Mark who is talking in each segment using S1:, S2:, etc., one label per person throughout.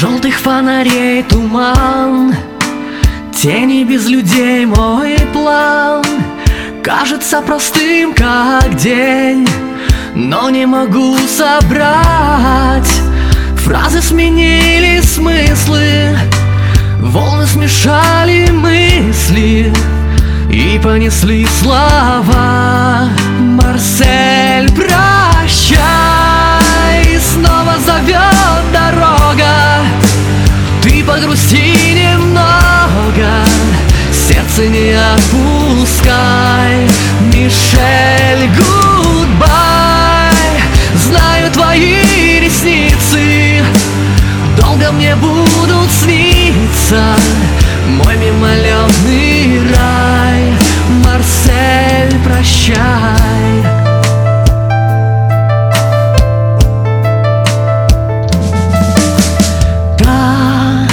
S1: Желтых фонарей туман Тени без людей мой план. Кажется простым, как день Но не могу собрать. Фразы сменили смыслы Волны смешали мысли И понесли слова. Марсель, прощай будут сниться Мой мимолетный рай. Марсель, прощай. Да,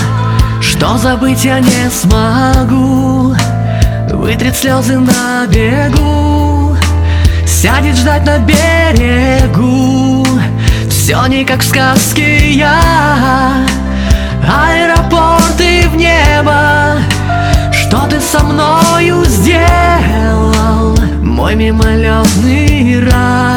S1: что забыть я не смогу. Вытрет слезы на бегу. Сядет ждать на берегу. Все не как в сказке я. В небо Что ты со мною сделал? Мой мимолетный рай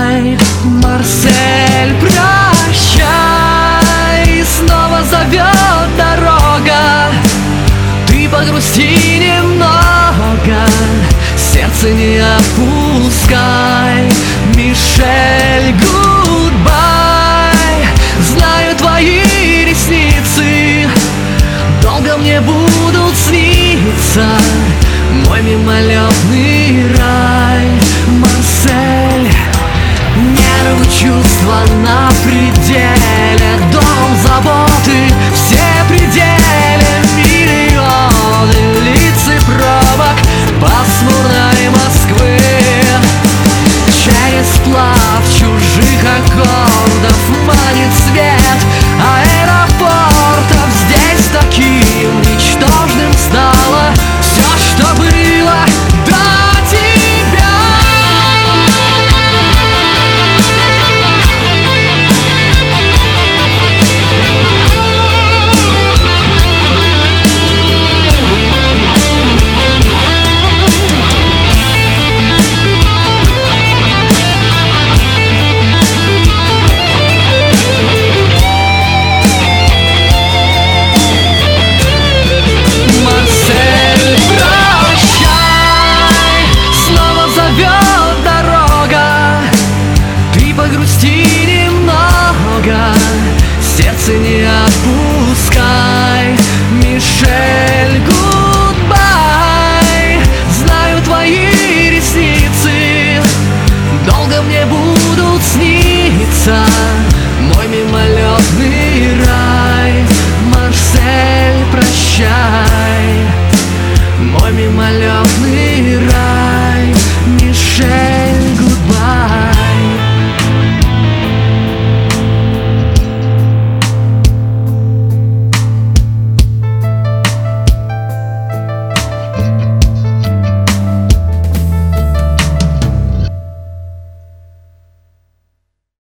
S1: time.